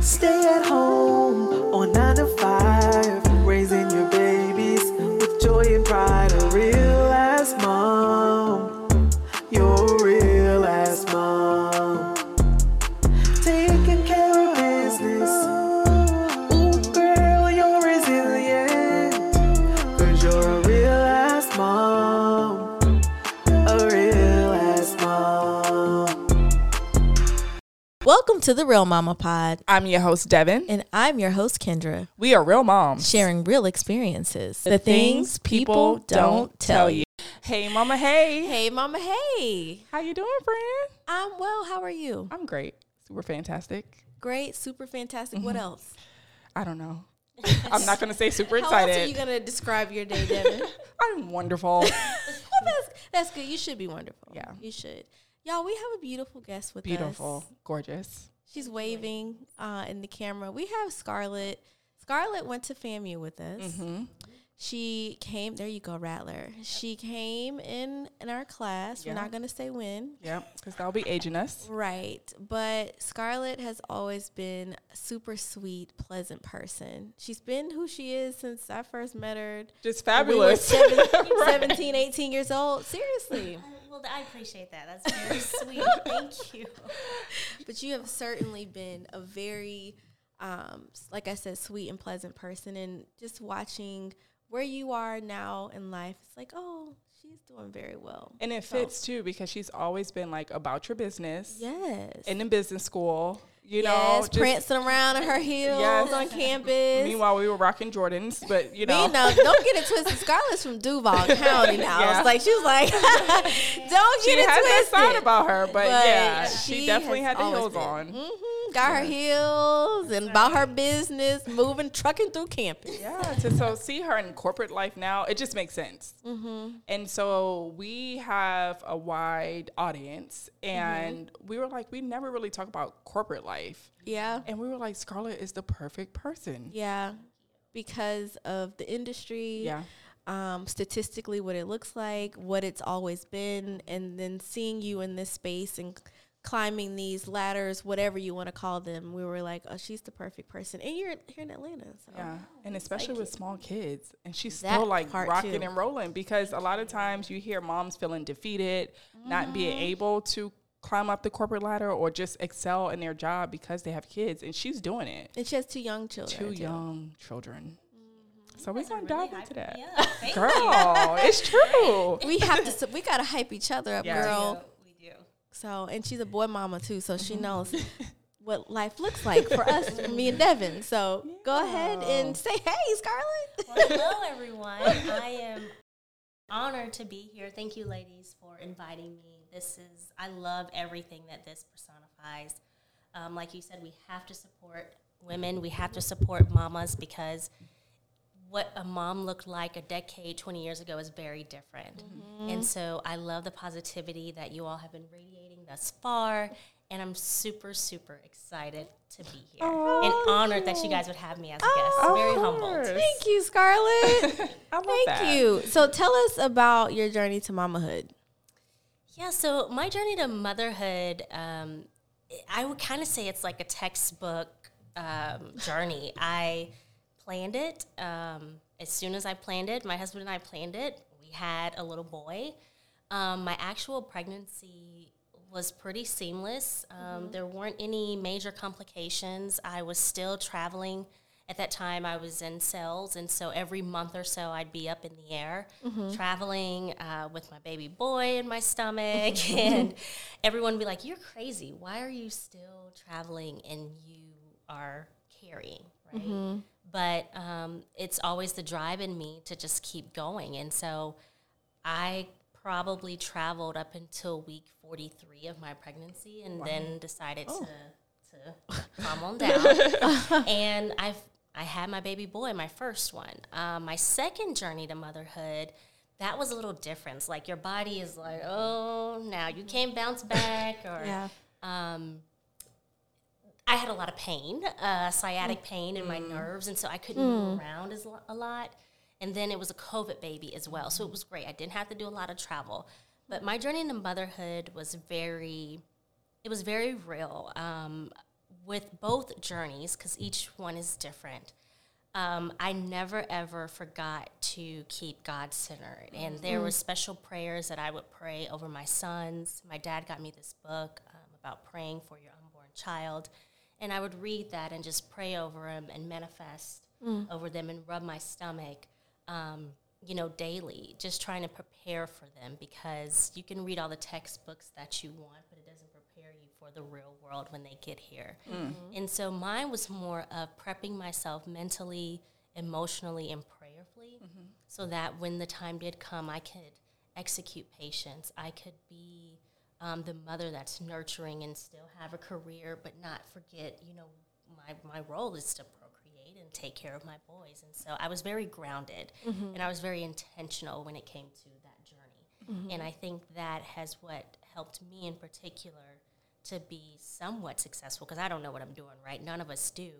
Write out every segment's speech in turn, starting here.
Stay at home Welcome to the Real Mama Pod, I'm your host, Devin. and I'm your host, Kendra, We are real moms. sharing real experiences. The, things people don't tell you. Hey, mama. Hey. Hey, Mama, hey. How you doing, friend? I'm well. How are you? I'm great. Super fantastic. Great, super fantastic. What mm-hmm. else? I don't know. I'm not gonna say super How else are you going to describe your day, Devin? I'm wonderful. well, that's, that's good. You should be wonderful. Yeah. You should. Y'all, we have a beautiful guest with Beautiful. us. Beautiful, gorgeous. She's waving uh, in the camera. We have Scarlett. Scarlett went to FAMU with us. Mm-hmm. She came. There you go, Rattler. She came in in our class. Yeah. We're not gonna say when. Yep. Because that'll be aging us. Right, but Scarlett has always been a super sweet, pleasant person. She's been who she is since I first met her. Just when We were fabulous. seven, 17, 18 years old. Seriously. Well, I appreciate that. That's very sweet. Thank you. But you have certainly been a very, um, like I said, sweet and pleasant person. And just watching where you are now in life, it's like, oh, she's doing very well. and it So- fits too because she's always been like about your business Yes. and in business school. You know, yes, just- prancing around in her heels Yes. on campus. Meanwhile, we were rocking Jordans, but you know, don't get it twisted. Scarlett's from Duval County now. Yeah. It's like she was like, don't she get it has that twisted. side about her. But, yeah, she she, definitely had the heels been. on. Mhm, Got her heels and about her business, moving, trucking through campus. Yeah, to so see her in corporate life now, it just makes sense. Mm-hmm. And so we have a wide audience, and Mm-hmm. we were like, we never really talk about corporate life, Yeah, and we were like, Scarlett is the perfect person. yeah, because of the industry. Yeah, um, statistically what it looks like, what it's always been, and then seeing you in this space and climbing these ladders, whatever you want to call them, we were like, oh, she's the perfect person. And you're here in Atlanta. So. yeah, and especially with small kids, and she's That still like rocking too. and rolling because a lot of times you hear moms feeling defeated, not being Mm-hmm. able to climb up the corporate ladder or just excel in their job because they have kids, and she's doing it. And she has two young children. Two too. young children. So we're Guys are gonna really dive into that. me up. Thank you. Girl, it's true. We have to, we got to hype each other up, Yeah. girl. We do. So, and she's a boy mama too, so Mm-hmm. she knows what life looks like for us, me and Devin. So go ahead and say, hey, Scarlett. Well, hello, everyone. I am honored to be here. Thank you, ladies, for inviting me. This is, I love everything that this personifies. Um, like you said, we have to support women, we have to support mamas because what a mom looked like a decade, 20 years ago is very different. And so I love the positivity that you all have been radiating thus far. And I'm super, super excited to be here and honored that you guys would have me as a guest. Of very humbled. Thank you, Scarlett. Thank that. you. So tell us about your journey to mamahood. Yeah, so my journey to motherhood, um, I would kind of say it's like a textbook um, journey. I planned it. Um, as soon as I planned it, my husband and I planned it. We had a little boy. Um, my actual pregnancy was pretty seamless. Um, There weren't any major complications. I was still traveling. At that time, I was in sales, and so every month or so, I'd be up in the air traveling uh, with my baby boy in my stomach, and everyone would be like, "You're crazy. Why are you still traveling and you are carrying?" Right? But um, it's always the drive in me to just keep going, and so I probably traveled up until week 43 of my pregnancy and then decided to, to calm on down. and I've, I had my baby boy, my first one. Um, my second journey to motherhood, that was a little different. Like your body is like, oh, now you can't bounce back or Yeah. um, I had a lot of pain, uh, sciatic pain in my nerves, and so I couldn't move around as lo- a lot. And then it was a COVID baby as well, so it was great. I didn't have to do a lot of travel, but my journey into motherhood was very, it was very real. Um, with both journeys, because each one is different, um, I never ever forgot to keep God centered. And there were special prayers that I would pray over my sons. My dad got me this book um, about praying for your unborn child. And I would read that and just pray over them and manifest over them and rub my stomach, um, you know, daily, just trying to prepare for them because you can read all the textbooks that you want, but it doesn't prepare you for the real world when they get here. Mm. Mm-hmm. And so mine was more of prepping myself mentally, emotionally, and prayerfully mm-hmm. so that when the time did come, I could execute patience. I could be um, the mother that's nurturing and still have a career, but not forget, you know, my, my role is to procreate and take care of my boys. And so I was very grounded mm-hmm. and I was very intentional when it came to that journey. And I think that has what helped me in particular to be somewhat successful because I don't know what I'm doing, right? None of us do.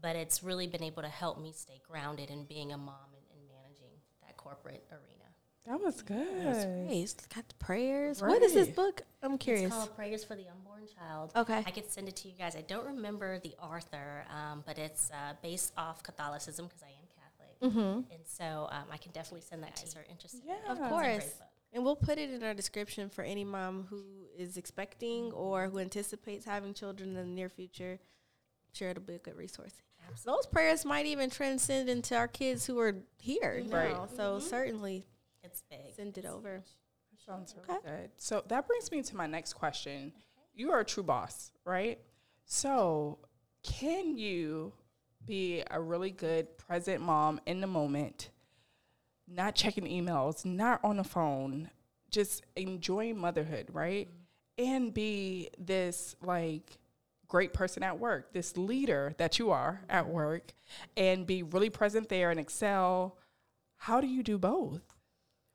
But it's really been able to help me stay grounded in being a mom and, and managing that corporate arena. That was good. Hey, it's got the prayers. What is this book? I'm curious. It's called Prayers for the Unborn Child. Okay. I could send it to you guys. I don't remember the author, um, but it's uh, based off Catholicism because I am Catholic. Mm-hmm. And so um, I can definitely send that to you. if you're interested. in. Yeah. Of It's a great course. Book. And we'll put it in our description for any mom who is expecting or who anticipates having children in the near future. I'm sure it'll be a good resource. Those prayers might even transcend into our kids who are here Right. now. Mm-hmm. So certainly It's big. send it over. Sounds really good. So that brings me to my next question. You are a true boss, right? So, can you be a really good present mom in the moment, not checking emails, not on the phone, just enjoying motherhood, right? Mm-hmm. And be this like great person at work, this leader that you are mm-hmm. at work, and be really present there and excel. How do you do both?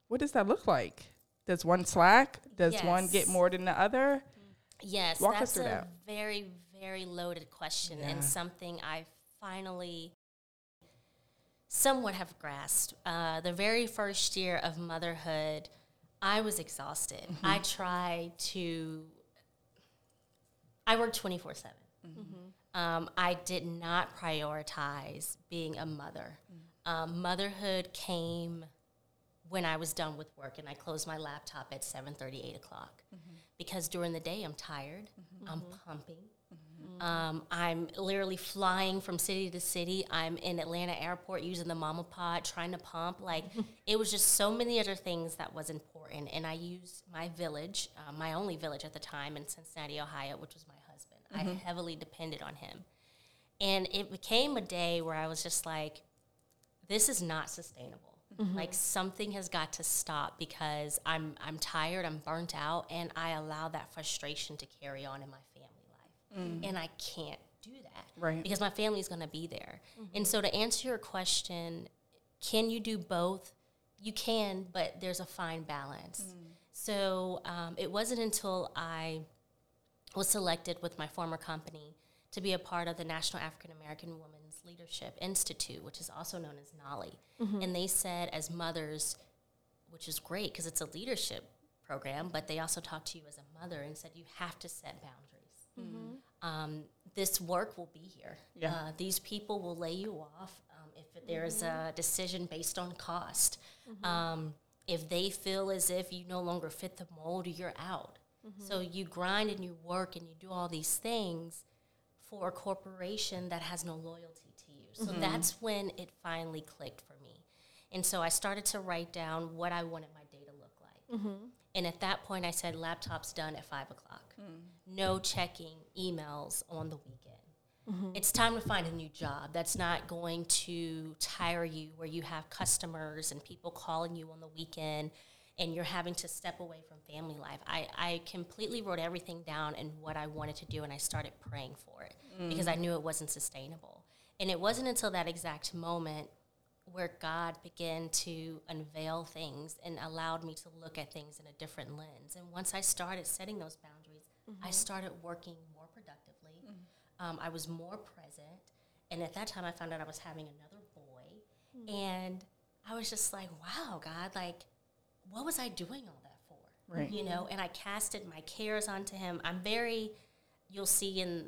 What does that look like? Does one slack? Does one get more than the other? Mm-hmm. Yes, Walk us that's through a that. very, very loaded question Yeah. and something I finally somewhat have grasped. Uh, the very first year of motherhood, I was exhausted. Mm-hmm. I tried to, I worked 24 7. Mm-hmm. Um, I did not prioritize being a mother. Mm. Um, motherhood came when I was done with work and I closed my laptop at 7:30, 8 o'clock. Because during the day I'm tired, I'm pumping. Um, I'm literally flying from city to city. I'm in Atlanta airport using the mama pod, trying to pump. Like it was just so many other things that was important. And I used my village, uh, my only village at the time in Cincinnati, Ohio, which was my husband. I heavily depended on him. And it became a day where I was just like, this is not sustainable. Like something has got to stop because I'm I'm tired, I'm burnt out, and I allow that frustration to carry on in my life. And I can't do that. Right. Because my family is gonna be there. Mm-hmm. And so to answer your question, can you do both? You can, but there's a fine balance. Mm. So um, it wasn't until I was selected with my former company to be a part of the National African American Women's Leadership Institute, which is also known as NALI. Mm-hmm. And they said, as mothers, which is great because it's a leadership program, but they also talk to you as a mother and said you have to set boundaries. Um, this work will be here. Yeah. Uh, these people will lay you off um, if there's a decision based on cost. Um, if they feel as if you no longer fit the mold, you're out. So you grind and you work and you do all these things for a corporation that has no loyalty to you. So that's when it finally clicked for me. And so I started to write down what I wanted my day to look like. And at that point, I said, laptop's done at five o'clock. No checking emails on the weekend. Mm-hmm. It's time to find a new job that's not going to tire you, where you have customers and people calling you on the weekend and you're having to step away from family life. I, I completely wrote everything down and what I wanted to do, and I started praying for it mm. because I knew it wasn't sustainable. And it wasn't until that exact moment where God began to unveil things and allowed me to look at things in a different lens. And once I started setting those boundaries, I started working more productively. Um, I was more present. And at that time, I found out I was having another boy. And I was just like, wow, God, like, what was I doing all that for? Right. You know, and I casted my cares onto him. I'm very, you'll see in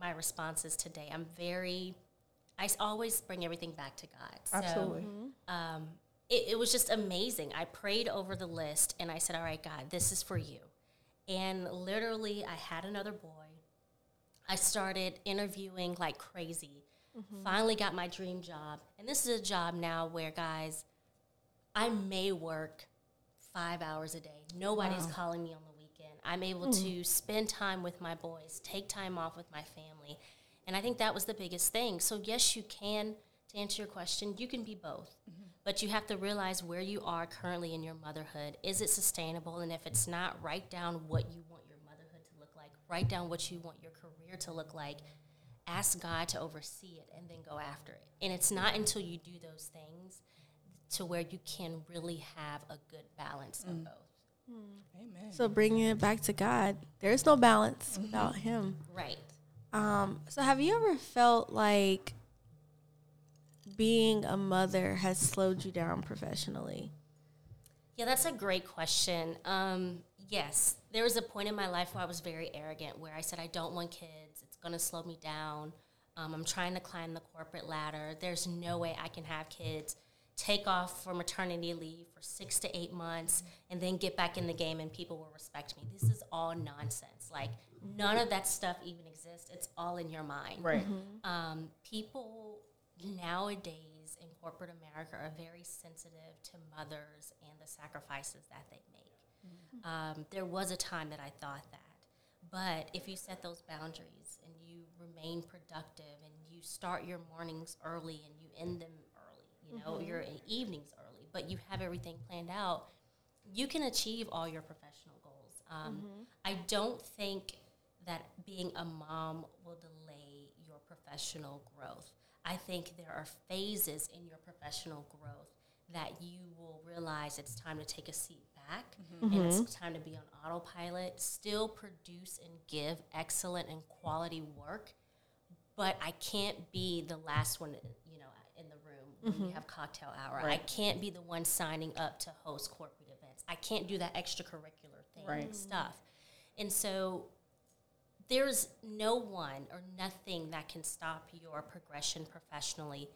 my responses today. I'm very, I always bring everything back to God. So, Absolutely. um, it, it was just amazing. I prayed over the list and I said, All right, God, this is for you. And literally, I had another boy. I started interviewing like crazy. Mm-hmm. Finally, got my dream job. And this is a job now where, guys, I may work five hours a day. Nobody's calling me on the weekend. I'm able hmm. to spend time with my boys, take time off with my family. And I think that was the biggest thing. So, yes, you can, to answer your question, you can be both. Mm-hmm. But you have to realize where you are currently in your motherhood. Is it sustainable? And if it's not, write down what you want your motherhood to look like. Write down what you want your career to look like. Ask God to oversee it and then go after it. And it's not until you do those things to where you can really have a good balance of mm. both. Hmm. Amen. So bringing it back to God, there's no balance mm-hmm. without Him. Right. Um, so have you ever felt like being a mother has slowed you down professionally? Yeah, that's a great question. Um, yes, there was a point in my life where I was very arrogant, where I said, I don't want kids. It's going to slow me down. Um, I'm trying to climb the corporate ladder. There's no way I can have kids, take off for maternity leave for six to eight months, and then get back in the game and people will respect me. This is all nonsense. Like, none of that stuff even exists. It's all in your mind right. um, people nowadays in corporate America are very sensitive to mothers and the sacrifices that they make. Um, there was a time that I thought that. But if you set those boundaries and you remain productive and you start your mornings early and you end them early, you know, your evenings early, but you have everything planned out, you can achieve all your professional goals. Um, I don't think that being a mom will delay your professional growth. I think there are phases in your professional growth that you will realize it's time to take a seat back and it's mm-hmm. time to be on autopilot, still produce and give excellent and quality work, but I can't be the last one, you know, in the room when we mm-hmm. have cocktail hour. I can't be the one signing up to host corporate events. I can't do that extracurricular thing Right. stuff. And so there's no one or nothing that can stop your progression professionally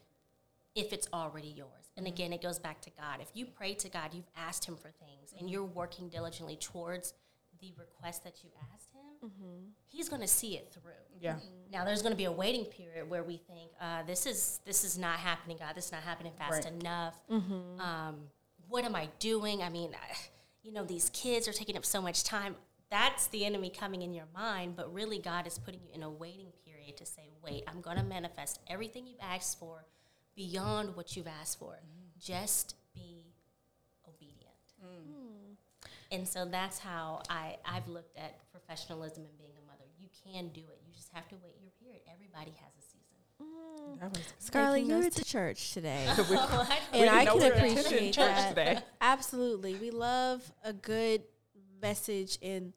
if it's already yours. And mm-hmm. again, it goes back to God. If you pray to God, you've asked Him for things, and you're mm-hmm. working diligently towards the request that you asked Him, mm-hmm. He's going to see it through. Yeah. Now, there's going to be a waiting period where we think uh, this is this is not happening, God. This is not happening fast Right. enough. Um, what am I doing? I mean, I, you know, these kids are taking up so much time. That's the enemy coming in your mind, but really, God is putting you in a waiting period to say, "Wait, I'm going to manifest everything you've asked for, beyond what you've asked for. Mm. Just be obedient." Mm. Mm. And so that's how I, I've looked at professionalism and being a mother. You can do it. You just have to wait your period. Everybody has a season. That was Scarlett, you us went to church today. we, oh, and I know can we were attending appreciate church that. today. Absolutely. We love a good message and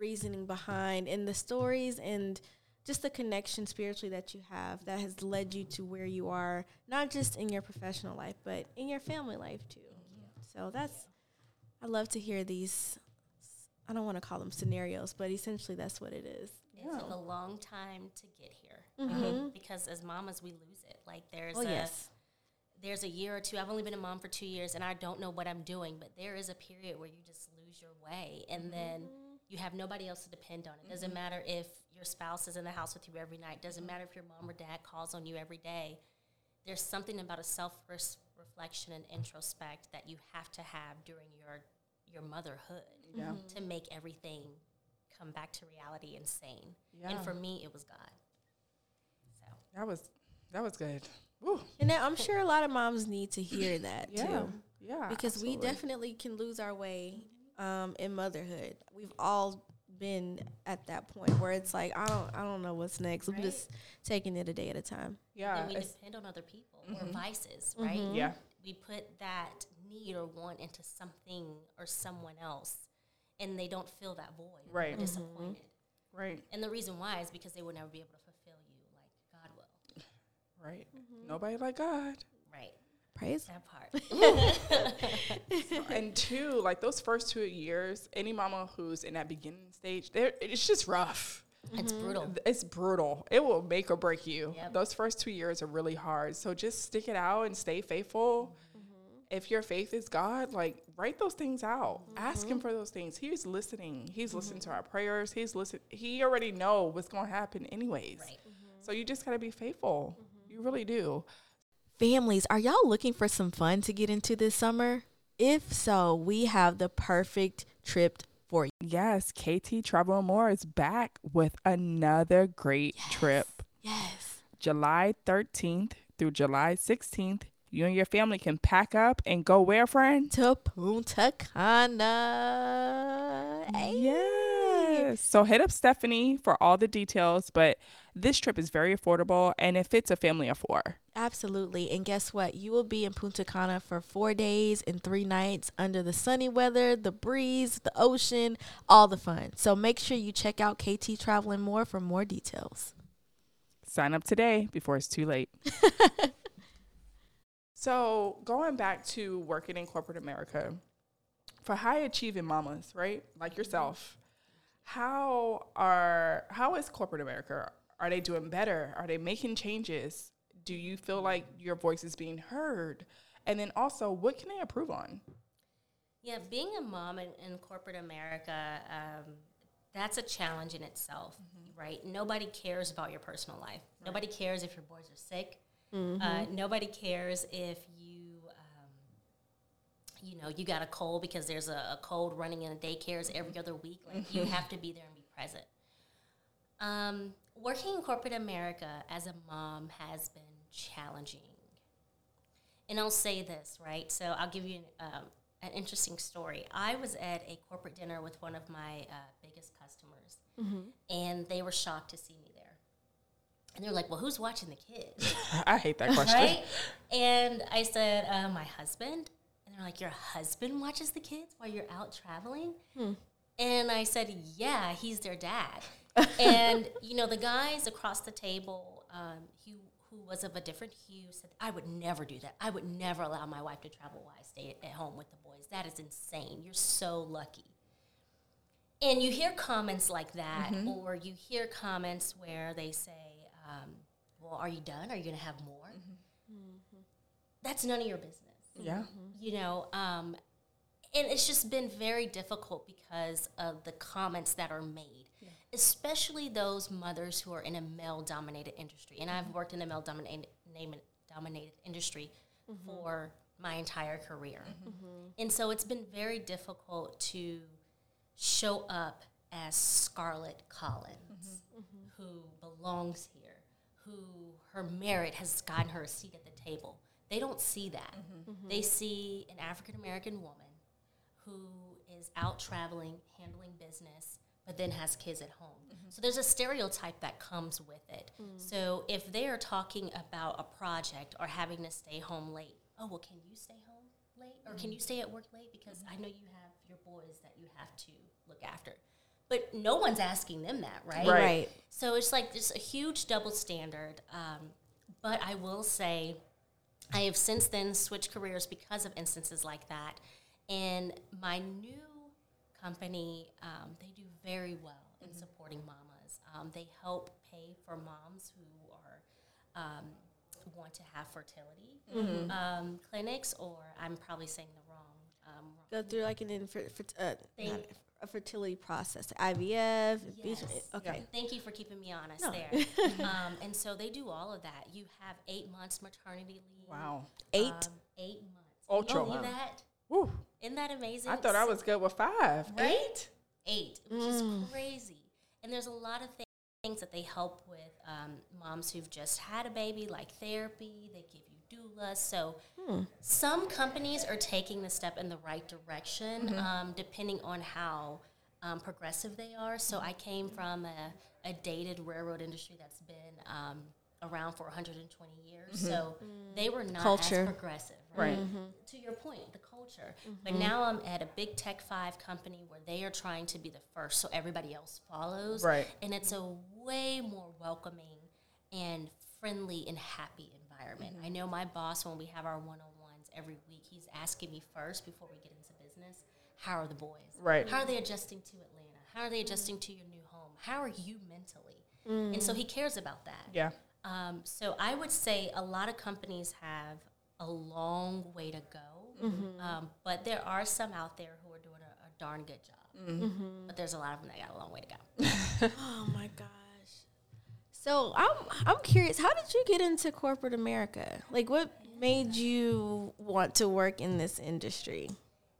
reasoning behind and the stories and just the connection spiritually that you have that has led you to where you are, not just in your professional life, but in your family life too. So that's, I love to hear these, I don't want to call them scenarios, but essentially that's what it is. It took a long time to get here Mhm. because as mamas we lose it. Like there's Oh, a yes. there's a year or two. I've only been a mom for two years and I don't know what I'm doing, but there is a period where you just lose your way and then you have nobody else to depend on. It doesn't mm-hmm. matter if your spouse is in the house with you every night. Doesn't matter if your mom or dad calls on you every day. There's something about a self reflection and introspect that you have to have during your your motherhood Yeah. Mm-hmm. to make everything come back to reality and sane. Yeah. And for me, it was God. So That was that was good. Woo. And I'm sure a lot of moms need to hear that Yeah. too. Yeah. because we definitely can lose our way um, in motherhood. We've all been at that point where it's like I don't I don't know what's next. I'm just taking it a day at a time. Yeah. then we depend on other people or mm-hmm. vices, right? Mm-hmm. Yeah. We put that need or want into something or someone else, and they don't fill that void. Right. They're disappointed. Right. And the reason why is because they will never be able to fulfill you like God will. Right. Nobody like God. Right. Praise. That part. and two, like those first two years, any mama who's in that beginning stage, there it's just rough. It's mm-hmm. brutal. It's brutal. It will make or break you. Yep. Those first two years are really hard. So just stick it out and stay faithful. Mm-hmm. If your faith is God, like write those things out. Ask Him mm-hmm. for those things. He's listening. He's listening to our prayers. He's listen. He already know what's going to happen anyways. Right. So you just got to be faithful. You really do. Families, are y'all looking for some fun to get into this summer? If so, we have the perfect trip for you. Yes, KT Travel and More is back with another great trip. Yes. July 13th through July 16th. You and your family can pack up and go where, friend? To Punta Cana. Hey. Yes. So hit up Stephanie for all the details, but this trip is very affordable and it fits a family of four. Absolutely. And guess what? You will be in Punta Cana for four days and three nights under the sunny weather, the breeze, the ocean, all the fun. So make sure you check out KT Travel and More for more details. Sign up today before it's too late. so, going back to working in corporate America, for high achieving mamas, right? Like yourself, mm-hmm. how are how is corporate America? Are they doing better? Are they making changes? Do you feel like your voice is being heard? And then also, what can they improve on? Yeah, being a mom in, in corporate America, um, that's a challenge in itself, right? Nobody cares about your personal life. Nobody cares if your boys are sick. Uh, nobody cares if you, um, you know, you got a cold because there's a, a cold running in the daycares every other week. Like you have to be there and be present. Um, working in corporate America as a mom has been challenging. And I'll say this, right? So I'll give you an, um, an interesting story. I was at a corporate dinner with one of my uh, biggest customers, and they were shocked to see me there. And they're like, "Well, who's watching the kids?" I hate that question. right? And I said, uh, "My husband." And they're like, "Your husband watches the kids while you're out traveling?" And I said, "Yeah, he's their dad." And you know, the guys across the table, um, who who was of a different hue, said, "I would never do that. I would never allow my wife to travel while I stay at, at home with the boys. That is insane. You're so lucky." And you hear comments like that, or you hear comments where they say, um, "Well, are you done? Are you going to have more?" That's none of your business Yeah. you know um, and it's just been very difficult because of the comments that are made especially those mothers who are in a male dominated industry. And i've mm-hmm. worked in a male dominated dominated industry mm-hmm. for my entire career. Mm-hmm. And so it's been very difficult to show up as scarlett collins who belongs here who her merit has gotten her a seat at the table. They don't see that. They see an african american woman who is out traveling, handling business, but then has kids at home. Mm-hmm. So there's a stereotype that comes with it. Mm. So if they are talking about a project or having to stay home late, oh, well, can you stay home late? Or can you stay at work late? Because I mm-hmm. know you have your boys that you have to look after. But no one's asking them that, right? Right. So it's like there's a huge double standard. Um, but I will say, I have since then switched careers because of instances like that. And my new company, um, they do very well in supporting mamas. Um, they help pay for moms who are um, want to have fertility um, clinics, or I'm probably saying the wrong. Um, wrong Go through like an infer- fer- uh, Thank- a fertility process, IVF. Yes. Okay. Thank you for keeping me honest No. there. um, and so they do all of that. You have eight months maternity leave. Wow. Eight. Um, eight months. Ultra. Can you believe that? Woo. Isn't that amazing? I thought I was good with five. Right? Eight? eight, which is crazy. And there's a lot of thi- things that they help with um, moms who've just had a baby, like therapy. They give you doulas. So some companies are taking the step in the right direction, um, depending on how um, progressive they are. So I came from a, a dated railroad industry that's been um, around for 120 years. So they were not Culture. as progressive. Right. Mm-hmm. To your point, the culture. But mm-hmm. now I'm at a big tech five company where they are trying to be the first, so everybody else follows. Right. And it's a way more welcoming and friendly and happy environment. Mm-hmm. I know my boss when we have our one on ones every week, he's asking me first before we get into business, how are the boys? Right. How are they adjusting to Atlanta? How are they adjusting to your new home? How are you mentally? And so mm. he cares about that. Yeah. Um, so I would say a lot of companies have a long way to go, um, but there are some out there who are doing a, a darn good job. But there's a lot of them that got a long way to go. Oh my gosh. So I'm I'm curious, how did you get into corporate America? Like what made you want to work in this industry?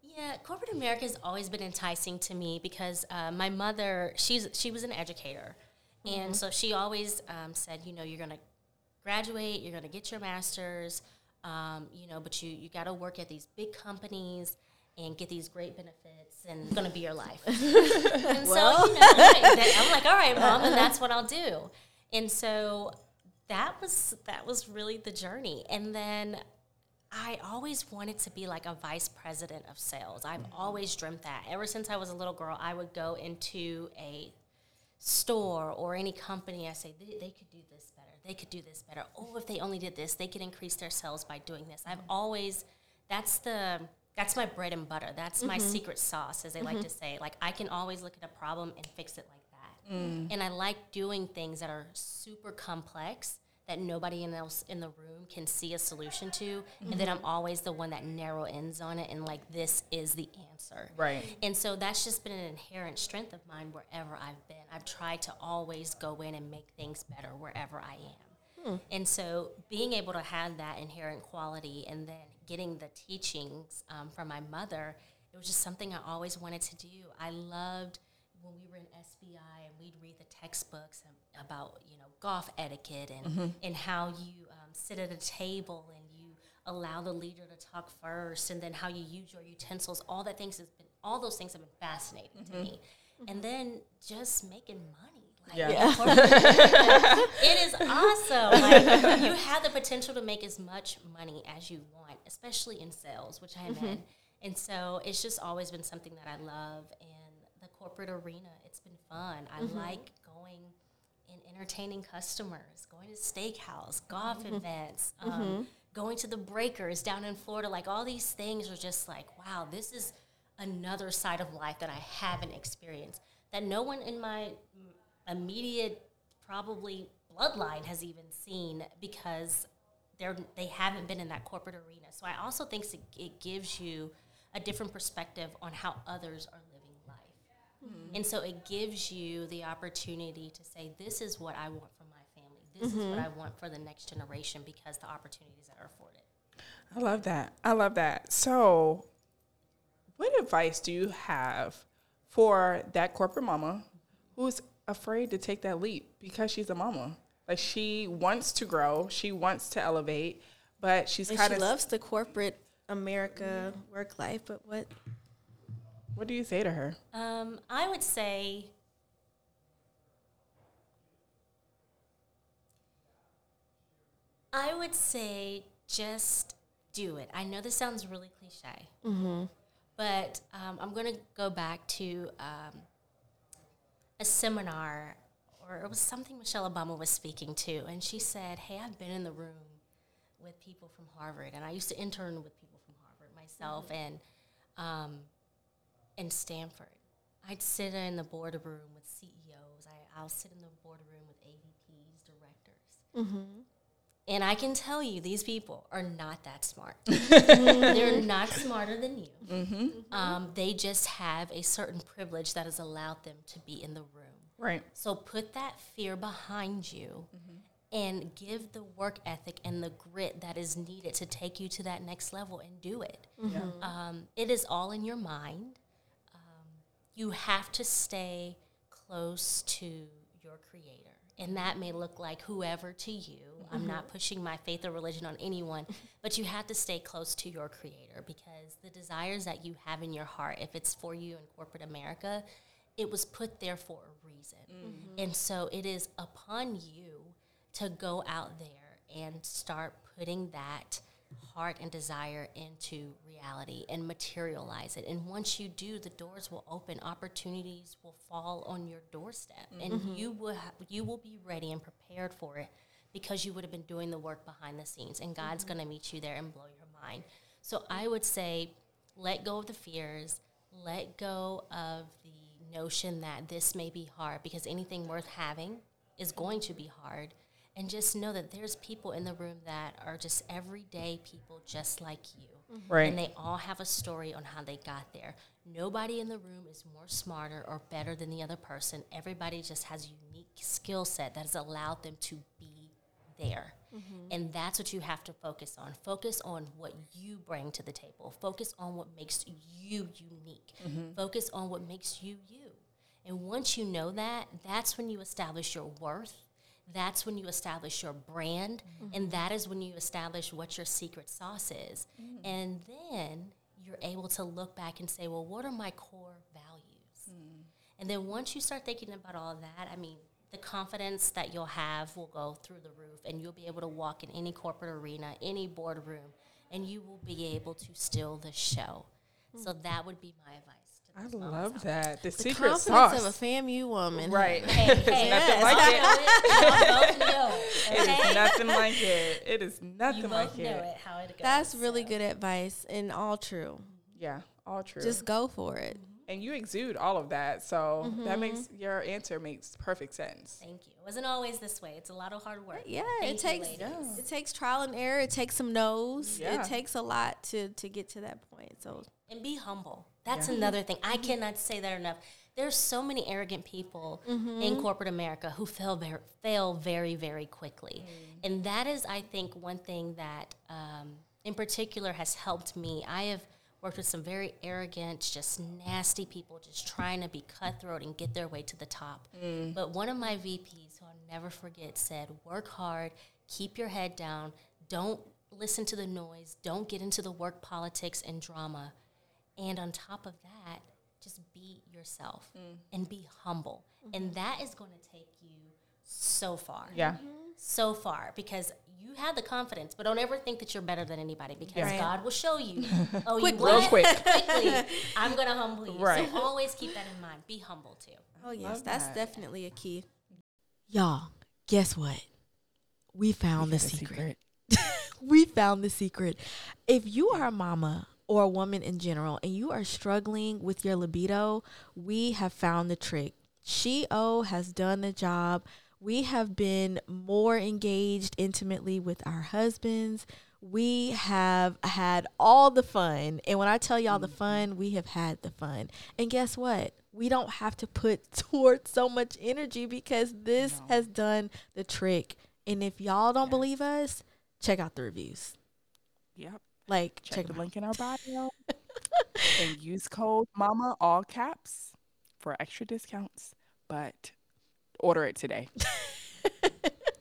Yeah, corporate America has always been enticing to me because uh, my mother, she's she was an educator, and so she always um, said, you know, you're gonna graduate, you're gonna get your master's, um, you know, but you you got to work at these big companies and get these great benefits, and it's gonna be your life. and so you know, I'm like, all right, mom, and that's what I'll do. And so that was that was really the journey, and then I always wanted to be like a vice president of sales. I've always dreamt that. Ever since I was a little girl, I would go into a store or any company. I say they, they could do this better. They could do this better. Oh, if they only did this, they could increase their sales by doing this. I've always that's the that's my bread and butter. That's my mm-hmm. secret sauce, as they like to mm-hmm. say. Like I can always look at a problem and fix it like that. Mm. And I like doing things that are super complex that nobody else in the room can see a solution to, and then I'm always the one that narrow ends on it and like this is the answer. Right. And so that's just been an inherent strength of mine wherever I've been. I've tried to always go in and make things better wherever I am. And so being able to have that inherent quality and then getting the teachings um, from my mother, it was just something I always wanted to do. I loved when we were in SBI and we'd read the textbooks about, you know, golf etiquette and, mm-hmm. and how you um, sit at a table and you allow the leader to talk first and then how you use your utensils. All that things has been, all those things have been fascinating to mm-hmm. me. And mm-hmm. then just making money. Like, Yeah. it is awesome. Like, you have the potential to make as much money as you want, especially in sales, which I'm in. And so it's just always been something that I love. And the corporate arena, it's been fun. I mm-hmm. like going and entertaining customers, going to steakhouse, golf mm-hmm. events, um, mm-hmm. going to the breakers down in Florida. Like all these things are just like, wow, this is another side of life that I haven't experienced. That no one in my immediate probably bloodline has even seen because they're they haven't been in that corporate arena. So I also think it, it gives you a different perspective on how others are living life. And so it gives you the opportunity to say, this is what I want for my family. This is what mm-hmm. I want for the next generation because the opportunities that are afforded. I love that. I love that. So, what advice do you have for that corporate mama who's afraid to take that leap because she's a mama? Like she wants to grow, she wants to elevate, but she's And kind she of. loves the corporate America work life, but what What do you say to her? Um, I would say I would say just do it. I know this sounds really cliche, but um, I'm going to go back to um, a seminar, or it was something Michelle Obama was speaking to, and she said, "Hey, I've been in the room with people from Harvard, and I used to intern with people from Harvard myself, and um, in Stanford. I'd sit in the boardroom with CEOs. I, I'll sit in the boardroom with AVPs, directors. Mm-hmm. And I can tell you, these people are not that smart. They're not smarter than you. Mm-hmm. Mm-hmm. Um, they just have a certain privilege that has allowed them to be in the room. Right. So put that fear behind you and give the work ethic and the grit that is needed to take you to that next level and do it. Um, it is all in your mind. You have to stay close to your creator. And that may look like whoever to you. I'm not mm-hmm. pushing my faith or religion on anyone, but you have to stay close to your creator because the desires that you have in your heart, if it's for you in corporate America, it was put there for a reason. Mm-hmm. And so it is upon you to go out there and start putting that heart and desire into reality and materialize it. And once you do, the doors will open, opportunities will fall on your doorstep, and mm-hmm. you will ha- you will be ready and prepared for it because you would have been doing the work behind the scenes, and God's mm-hmm. going to meet you there and blow your mind. So I would say, let go of the fears, let go of the notion that this may be hard because anything worth having is going to be hard. And just know that there's people in the room that are just everyday people just like you. Mm-hmm. Right. And they all have a story on how they got there. Nobody in the room is more smarter or better than the other person. Everybody just has a unique skill set that has allowed them to be there. Mm-hmm. And that's what you have to focus on. Focus on what you bring to the table. Focus on what makes you unique. Mm-hmm. Focus on what makes you you. And once you know that, that's when you establish your worth. That's when you establish your brand. Mm-hmm. And that is when you establish what your secret sauce is. Mm-hmm. And then you're able to look back and say, well, what are my core values? Mm. And then once you start thinking about all that, I mean, the confidence that you'll have will go through the roof, and you'll be able to walk in any corporate arena, any boardroom, and you will be able to steal the show. So mm. that would be my advice. To I love that. The, The secret confidence sauce. of a FAMU woman. right. Hey, hey, nothing like it. Y'all both know it. It Okay? is nothing like it. It is you nothing both like know it. it. How it goes. That's really so. good advice and all true. Yeah, all true. Just go for it. and you exude all of that, so that Mm-hmm. makes your answer makes perfect sense. Thank you. It wasn't always this way. It's a lot of hard work. Yeah, Thank it takes ladies. it takes trial and error. It takes some no's. Yeah. It takes a lot to to get to that point. So and be humble. That's Yeah. another thing. I cannot say that enough. There's so many arrogant people Mm-hmm. in corporate America who fail very, fail very, very quickly, and that is, I think, one thing that, um, in particular, has helped me. I have worked with some very arrogant, just nasty people, just trying to be cutthroat and get their way to the top. But one of my VPs, who I'll never forget, said, "Work hard, keep your head down, don't listen to the noise, don't get into the work politics and drama." And on top of that, just be yourself mm. and be humble. And mm-hmm. that is going to take you so far. Yeah, mm-hmm. So far because you have the confidence, but don't ever think that you're better than anybody because Right. God will show you. Oh, Quick, you real quick. Quickly. I'm going to humble you. Right. So always keep that in mind. Be humble too. oh yes, Love that's that. definitely a key. Y'all, guess what? We found the Got a secret. we found the secret. If you are a mama or a woman in general and you are struggling with your libido, we have found the trick. She O has done the job. We have been more engaged intimately with our husbands. We have had all the fun. And when I tell y'all the mm-hmm. fun, we have had the fun. And guess what? We don't have to put towards so much energy because this has done the trick. And if y'all don't believe us, check out the reviews. yep. Like, Check, check, the out. link in our bio and use code MAMA all caps for extra discounts. But order it today.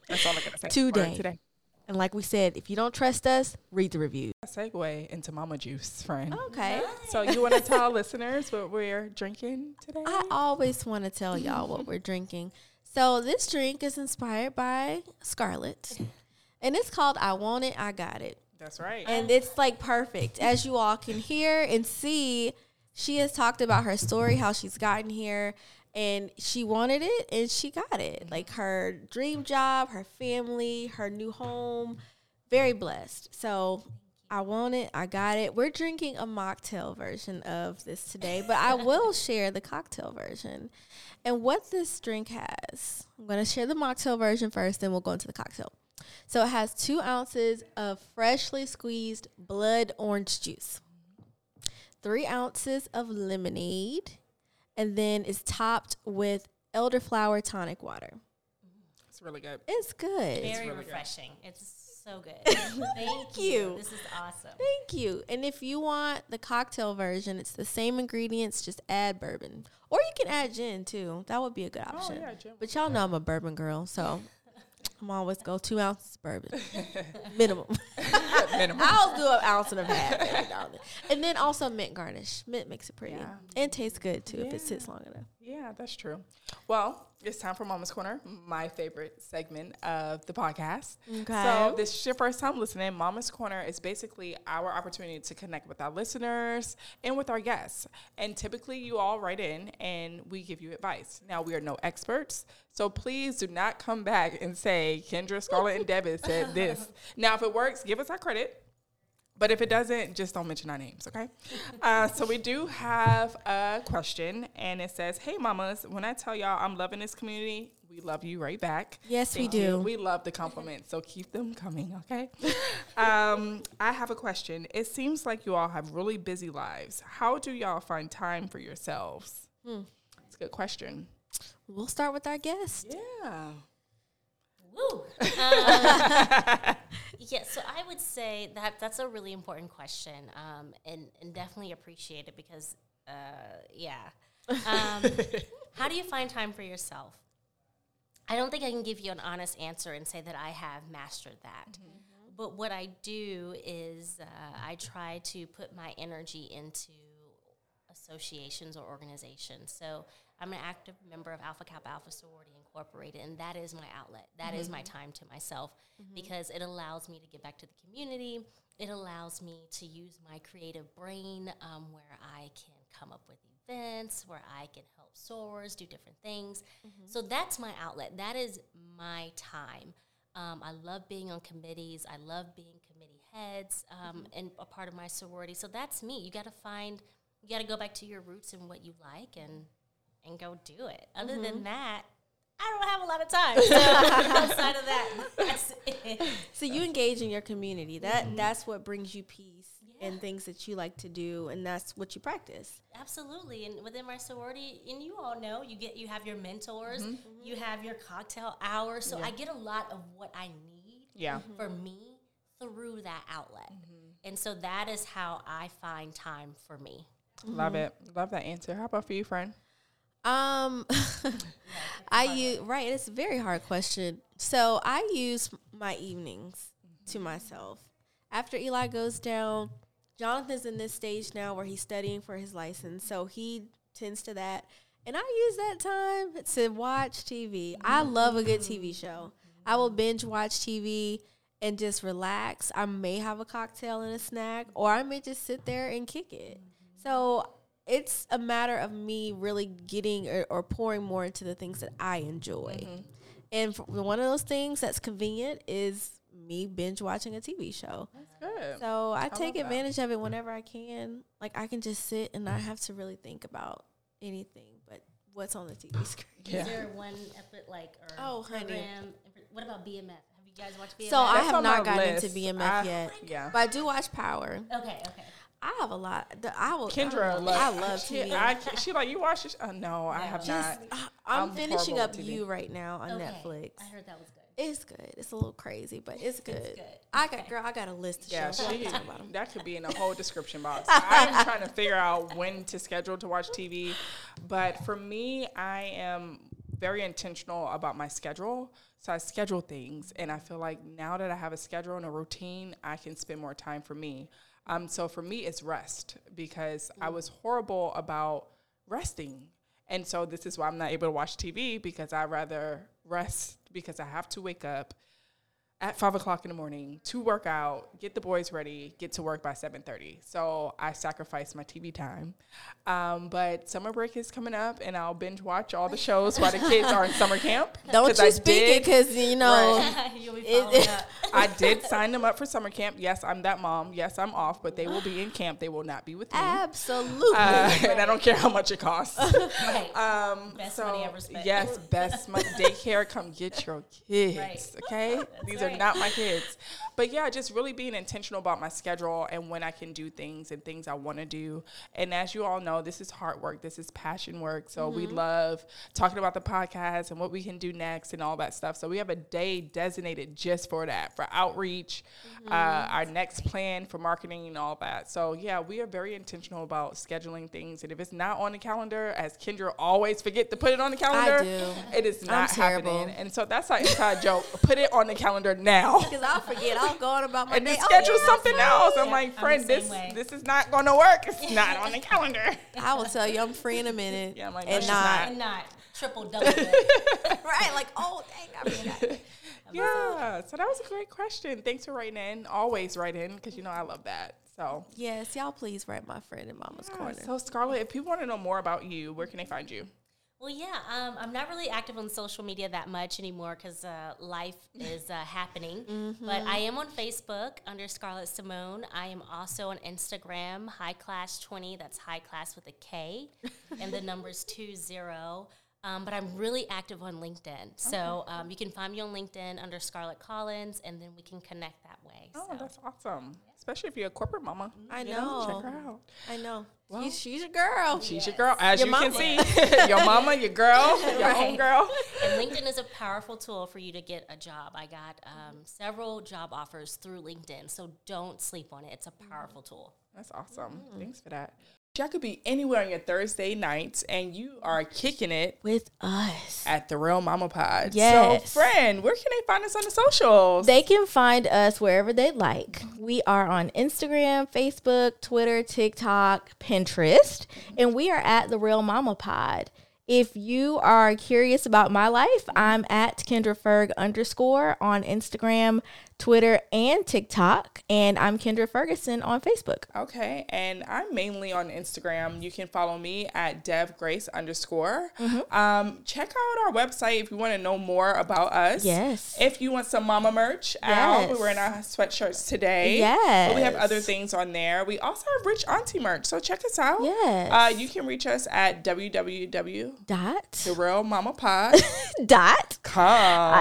That's all I gotta say. Today. today. And like we said, if you don't trust us, read the reviews. A segue into Mama Juice, friend. Okay. So you want to tell listeners what we're drinking today? I always want to tell y'all what we're drinking. So this drink is inspired by Scarlett, and it's called "I Want It, I Got It," That's right. and it's like perfect. As you all can hear and see, she has talked about her story, how she's gotten here, and she wanted it, and she got it. Like her dream job, her family, her new home. Very blessed. So. I want it. I got it. We're drinking a mocktail version of this today, but I will share the cocktail version. And what this drink has, I'm going to share the mocktail version first, then we'll go into the cocktail. So it has two ounces of freshly squeezed blood orange juice, three ounces of lemonade, and then it's topped with elderflower tonic water. It's really good. It's good. Very really good. refreshing. It's so good. Thank you. you. This is awesome. Thank you. And if you want the cocktail version, it's the same ingredients, just add bourbon. Or you can add gin too. That would be a good oh, option. Oh, yeah, gin But y'all know I'm a bourbon girl, so I'm always go two ounces bourbon. Minimum. Minimum. I'll do an ounce and a half and then. Also mint garnish. Mint makes it pretty. Yeah. And tastes good too if it sits long enough. Yeah, that's true. Well, it's time for Mama's Corner, my favorite segment of the podcast. Okay. So, this is your first time listening. Mama's Corner is basically our opportunity to connect with our listeners and with our guests. And typically, you all write in and we give you advice. Now, we are no experts, so please do not come back and say Kendra, Scarlett, and Devin said this. Now, if it works, give us our credit. But if it doesn't, just don't mention our names, okay? uh, so we do have a question, and it says, "Hey, mamas, when I tell y'all I'm loving this community, we love you right back. Yes, we Thank you. do. We love the compliments, so keep them coming, okay? um, I have a question. It seems like you all have really busy lives. How do y'all find time for yourselves? Hmm. It's a good question. We'll start with our guest. Yeah. Woo. Um, yeah, so I would say that that's a really important question, um, and and definitely appreciate it because, uh, yeah. Um, how do you find time for yourself? I don't think I can give you an honest answer and say that I have mastered that. But what I do is uh, I try to put my energy into associations or organizations. So I'm an active member of Alpha Kappa Alpha Sorority Incorporated, and that is my outlet. That is my time to myself because it allows me to give back to the community. It allows me to use my creative brain um, where I can come up with events, where I can help sorors do different things. So that's my outlet. That is my time. Um, I love being on committees. I love being committee heads um, and a part of my sorority. So that's me. You got to find, you got to go back to your roots and what you like and and go do it. Other than mm-hmm. that, I don't have a lot of time. So outside of that, that's it. So you engage in your community. That mm-hmm. that's what brings you peace and things that you like to do, and that's what you practice. Absolutely, and within my sorority, and you all know, you get you have your mentors, mm-hmm. you have your cocktail hour. So I get a lot of what I need Yeah. for me through that outlet, and so that is how I find time for me. Love it. Love that answer. How about for you, friend? Um, I use right. It's a very hard question. So I use my evenings to myself. After Eli goes down, Jonathan's in this stage now where he's studying for his license, so he tends to that. And I use that time to watch TV. I love a good TV show. I will binge watch TV and just relax. I may have a cocktail and a snack, or I may just sit there and kick it. So it's a matter of me really getting or, or pouring more into the things that I enjoy. Mm-hmm. And for one of those things that's convenient is me binge watching a TV show. Good. So I, love take that. advantage of it whenever I can. Like I can just sit and not have to really think about anything but what's on the TV screen. Yeah. Is there one epi- like or Oh, honey. program? What about BMF? Have you guys watched BMF? So I have not gotten list. into BMF I- yet, Yeah. but I do watch Power. okay, okay. I have a lot. The, I will. Kendra, I, look, I love she, TV. I, she like you watch this? Uh, no, I have Just, not. I- I'm, I'm finishing up at TV. You right now on okay. Netflix. I heard that was good. It's good. It's a little crazy, but it's good. good. I got girl. I got a list of Yeah, shows. I she, can talk about 'em. that could be in a whole description box. I'm trying to figure out when to schedule to watch TV. But for me, I am very intentional about my schedule. So I schedule things, and I feel like now that I have a schedule and a routine, I can spend more time for me. Um, so for me, it's rest because I was horrible about resting. And so this is why I'm not able to watch TV because I rather rest because I have to wake up at five o'clock in the morning to work out, get the boys ready, get to work by seven thirty. So I sacrifice my TV time. Um, but summer break is coming up, and I'll binge watch all the shows while the kids are in summer camp. Don't 'Cause you I speak it because you know. You'll be It- following up. I did sign them up for summer camp. Yes, I'm that mom. Yes, I'm off, but they will be in camp. They will not be with me. Absolutely. Uh, and I don't care how much it costs. Right. Um, Best so, money ever spent. Yes, best money. Daycare, come get your kids. Right. Okay, these are not my kids. But yeah, just really being intentional about my schedule and when I can do things and things I want to do. And as you all know, this is hard work. This is passion work. So we love talking about the podcast and what we can do next and all that stuff. So we have a day designated just for that, for outreach, uh, our next plan for marketing and all that. So yeah, we are very intentional about scheduling things. And if it's not on the calendar, as Kendra always forget to put it on the calendar, do. it is not happening. And so that's our inside joke. Put it on the calendar now. Because I'll forget. I'll go on about my And day. then Oh, schedule yeah, something else. I'm Yeah, like, I'm friend, this way. this is not going to work. It's not on the calendar. I will tell you, I'm free in a minute. Yeah, I'm like, and she's not, and not triple double. it. right. Like, oh dang, I forgot. Yeah. So that was a great question. Thanks for writing in. Always write in because you know I love that. So. yes, y'all please write my friend in Mama's Yeah, corner. so Scarlett, if people want to know more about you, where can they find you? Well, yeah, um, I'm not really active on social media that much anymore because uh, life is uh, happening. But I am on Facebook under Scarlett Simone. I am also on Instagram, High Class 20. That's High Class with a K, and the number's two zero. Um, but I'm really active on LinkedIn, so um, you can find me on LinkedIn under Scarlett Collins, and then we can connect that way. Oh, so. that's awesome. Especially if you're a corporate mama. I You know. Check her out. I know. Well- she's, she's a girl. She's your girl, as Your you mama. can see. your mama, your girl, your own girl. And LinkedIn is a powerful tool for you to get a job. I got um, several job offers through LinkedIn, so don't sleep on it. It's a powerful tool. That's awesome. Thanks for that. Y'all could be anywhere on your Thursday nights, and you are kicking it With us. at the Real Mama Pod. Yes. So, friend, where can they find us on the socials? They can find us wherever they like. We are on Instagram, Facebook, Twitter, TikTok, Pinterest, and we are at the Real Mama Pod. If you are curious about my life, I'm at Kendra Ferg underscore on Instagram, Twitter, and TikTok, and I'm Kendra Ferguson on Facebook. Okay, and I'm mainly on Instagram. You can follow me at devgrace underscore. Mm-hmm. Um, check out our website if you want to know more about us. Yes. If you want some mama merch out, Yes. we're wearing our sweatshirts today. But we have other things on there. We also have Rich Auntie merch, so check us out. Yes. Uh, you can reach us at www. Dot. The Real Mama Pod. Dot. Com.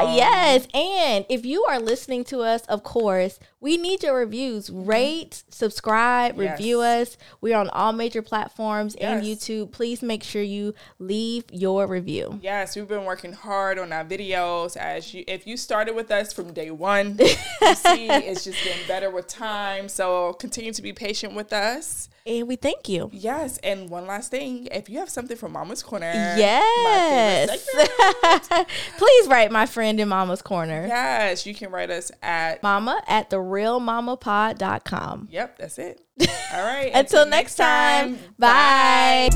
Uh, yes, and if you are listening to us, of course, we need your reviews. Mm-hmm. Rate, subscribe, Yes. review us. We're on all major platforms and YouTube. Please make sure you leave your review. Yes, we've been working hard on our videos. As you, if you started with us from day one, you see it's just getting better with time. So continue to be patient with us. And we thank you. Yes, and one last thing: if you have something from Mama's Corner, Yes. Please write my friend in Mama's Corner. yes, you can write us at. Mama at therealmamapod.com. Yep, that's it. All right. Until next time, bye.